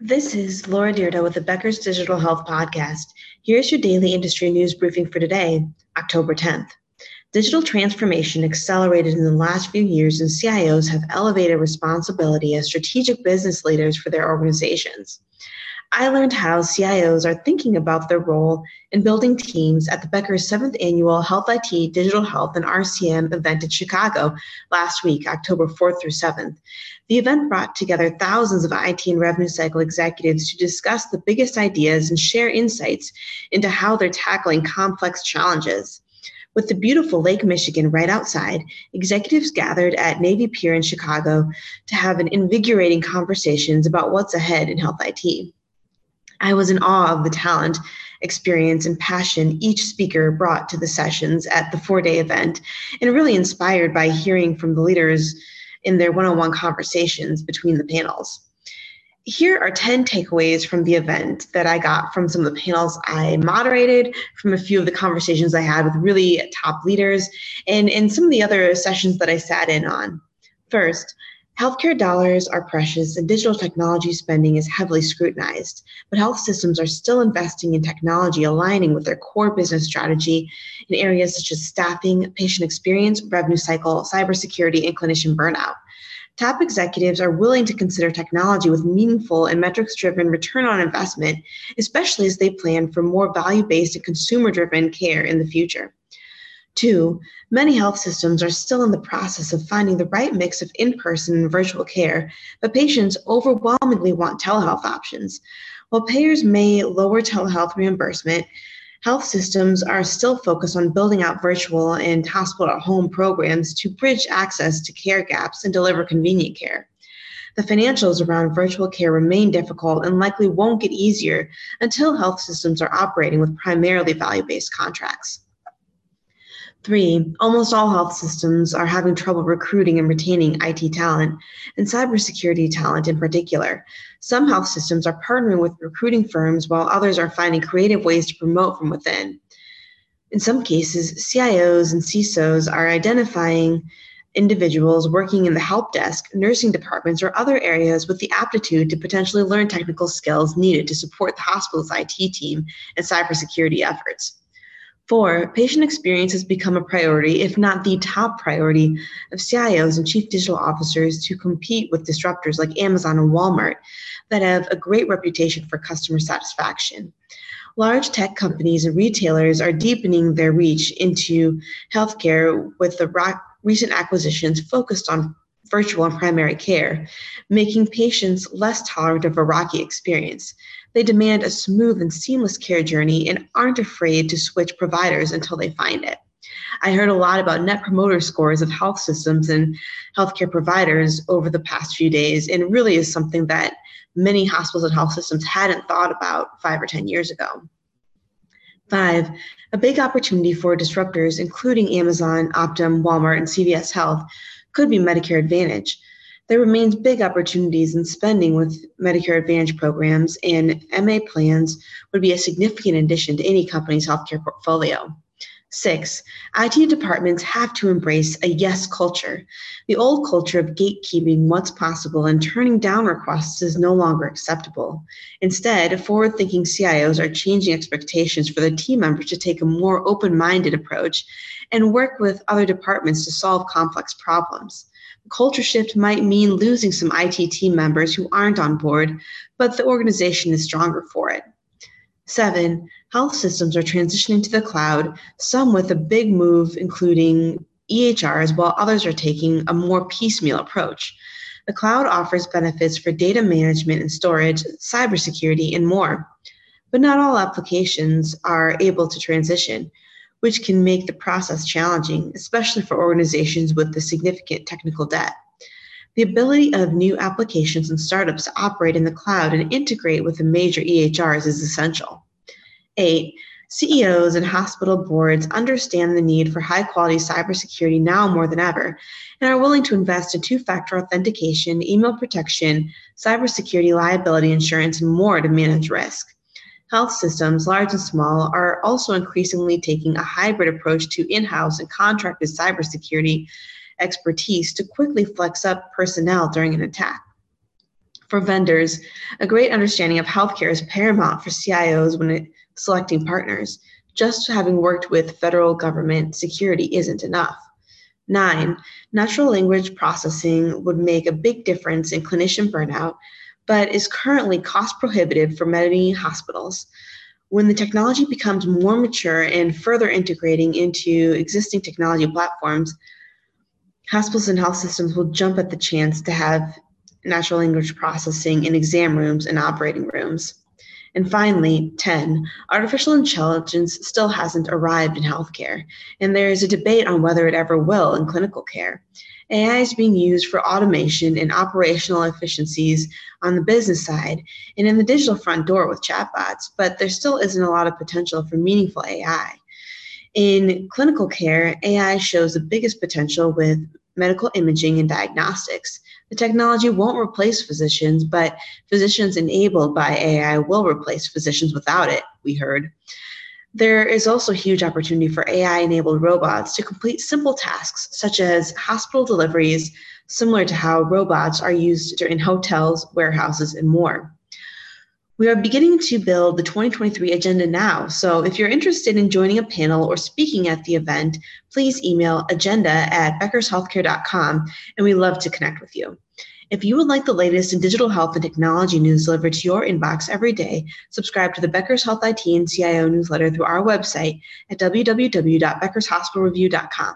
This is Laura Dyrda with the Becker's Digital Health Podcast. Here's your daily industry news briefing for today, October 10th. Digital transformation accelerated in the last few years, and CIOs have elevated responsibility as strategic business leaders for their organizations. I learned how CIOs are thinking about their role in building teams at the Becker's seventh annual Health IT, Digital Health, and RCM event in Chicago last week, October 4th through 7th. The event brought together thousands of IT and revenue cycle executives to discuss the biggest ideas and share insights into how they're tackling complex challenges. With the beautiful Lake Michigan right outside, executives gathered at Navy Pier in Chicago to have an invigorating conversations about what's ahead in health IT. I was in awe of the talent, experience, and passion each speaker brought to the sessions at the four day event, and really inspired by hearing from the leaders in their one on one conversations between the panels. Here are 10 takeaways from the event that I got from some of the panels I moderated, from a few of the conversations I had with really top leaders, and in some of the other sessions that I sat in on. First, Healthcare dollars are precious and digital technology spending is heavily scrutinized, but health systems are still investing in technology aligning with their core business strategy in areas such as staffing, patient experience, revenue cycle, cybersecurity, and clinician burnout. Top executives are willing to consider technology with meaningful and metrics driven return on investment, especially as they plan for more value based and consumer driven care in the future. Two, many health systems are still in the process of finding the right mix of in person and virtual care, but patients overwhelmingly want telehealth options. While payers may lower telehealth reimbursement, health systems are still focused on building out virtual and hospital at home programs to bridge access to care gaps and deliver convenient care. The financials around virtual care remain difficult and likely won't get easier until health systems are operating with primarily value based contracts. Three, almost all health systems are having trouble recruiting and retaining IT talent, and cybersecurity talent in particular. Some health systems are partnering with recruiting firms, while others are finding creative ways to promote from within. In some cases, CIOs and CISOs are identifying individuals working in the help desk, nursing departments, or other areas with the aptitude to potentially learn technical skills needed to support the hospital's IT team and cybersecurity efforts. Four, patient experience has become a priority, if not the top priority, of CIOs and chief digital officers to compete with disruptors like Amazon and Walmart that have a great reputation for customer satisfaction. Large tech companies and retailers are deepening their reach into healthcare with the recent acquisitions focused on virtual and primary care, making patients less tolerant of a rocky experience. They demand a smooth and seamless care journey and aren't afraid to switch providers until they find it. I heard a lot about net promoter scores of health systems and healthcare providers over the past few days, and really is something that many hospitals and health systems hadn't thought about five or 10 years ago. Five, a big opportunity for disruptors, including Amazon, Optum, Walmart, and CVS Health, could be Medicare Advantage there remains big opportunities in spending with Medicare Advantage programs, and MA plans would be a significant addition to any company's healthcare portfolio. Six, IT departments have to embrace a yes culture. The old culture of gatekeeping what's possible and turning down requests is no longer acceptable. Instead, forward thinking CIOs are changing expectations for their team members to take a more open minded approach and work with other departments to solve complex problems culture shift might mean losing some IT team members who aren't on board, but the organization is stronger for it. Seven, health systems are transitioning to the cloud, some with a big move, including EHRs, while others are taking a more piecemeal approach. The cloud offers benefits for data management and storage, cybersecurity, and more. But not all applications are able to transition which can make the process challenging, especially for organizations with the significant technical debt. The ability of new applications and startups to operate in the cloud and integrate with the major EHRs is essential. Eight, CEOs and hospital boards understand the need for high quality cybersecurity now more than ever and are willing to invest in two factor authentication, email protection, cybersecurity liability insurance, and more to manage risk. Health systems, large and small, are also increasingly taking a hybrid approach to in house and contracted cybersecurity expertise to quickly flex up personnel during an attack. For vendors, a great understanding of healthcare is paramount for CIOs when selecting partners. Just having worked with federal government security isn't enough. Nine, natural language processing would make a big difference in clinician burnout, but is currently cost prohibitive for many hospitals. When the technology becomes more mature and further integrating into existing technology platforms, hospitals and health systems will jump at the chance to have natural language processing in exam rooms and operating rooms. And finally, 10, artificial intelligence still hasn't arrived in healthcare, and there is a debate on whether it ever will in clinical care. AI is being used for automation and operational efficiencies on the business side and in the digital front door with chatbots, but there still isn't a lot of potential for meaningful AI. In clinical care, AI shows the biggest potential with medical imaging and diagnostics. The technology won't replace physicians, but physicians enabled by AI will replace physicians without it, we heard. There is also huge opportunity for AI enabled robots to complete simple tasks such as hospital deliveries, similar to how robots are used in hotels, warehouses, and more. We are beginning to build the 2023 agenda now, so if you're interested in joining a panel or speaking at the event, please email agenda at beckershealthcare.com and we love to connect with you. If you would like the latest in digital health and technology news delivered to your inbox every day, subscribe to the Becker's Health IT and CIO newsletter through our website at www.beckershospitalreview.com.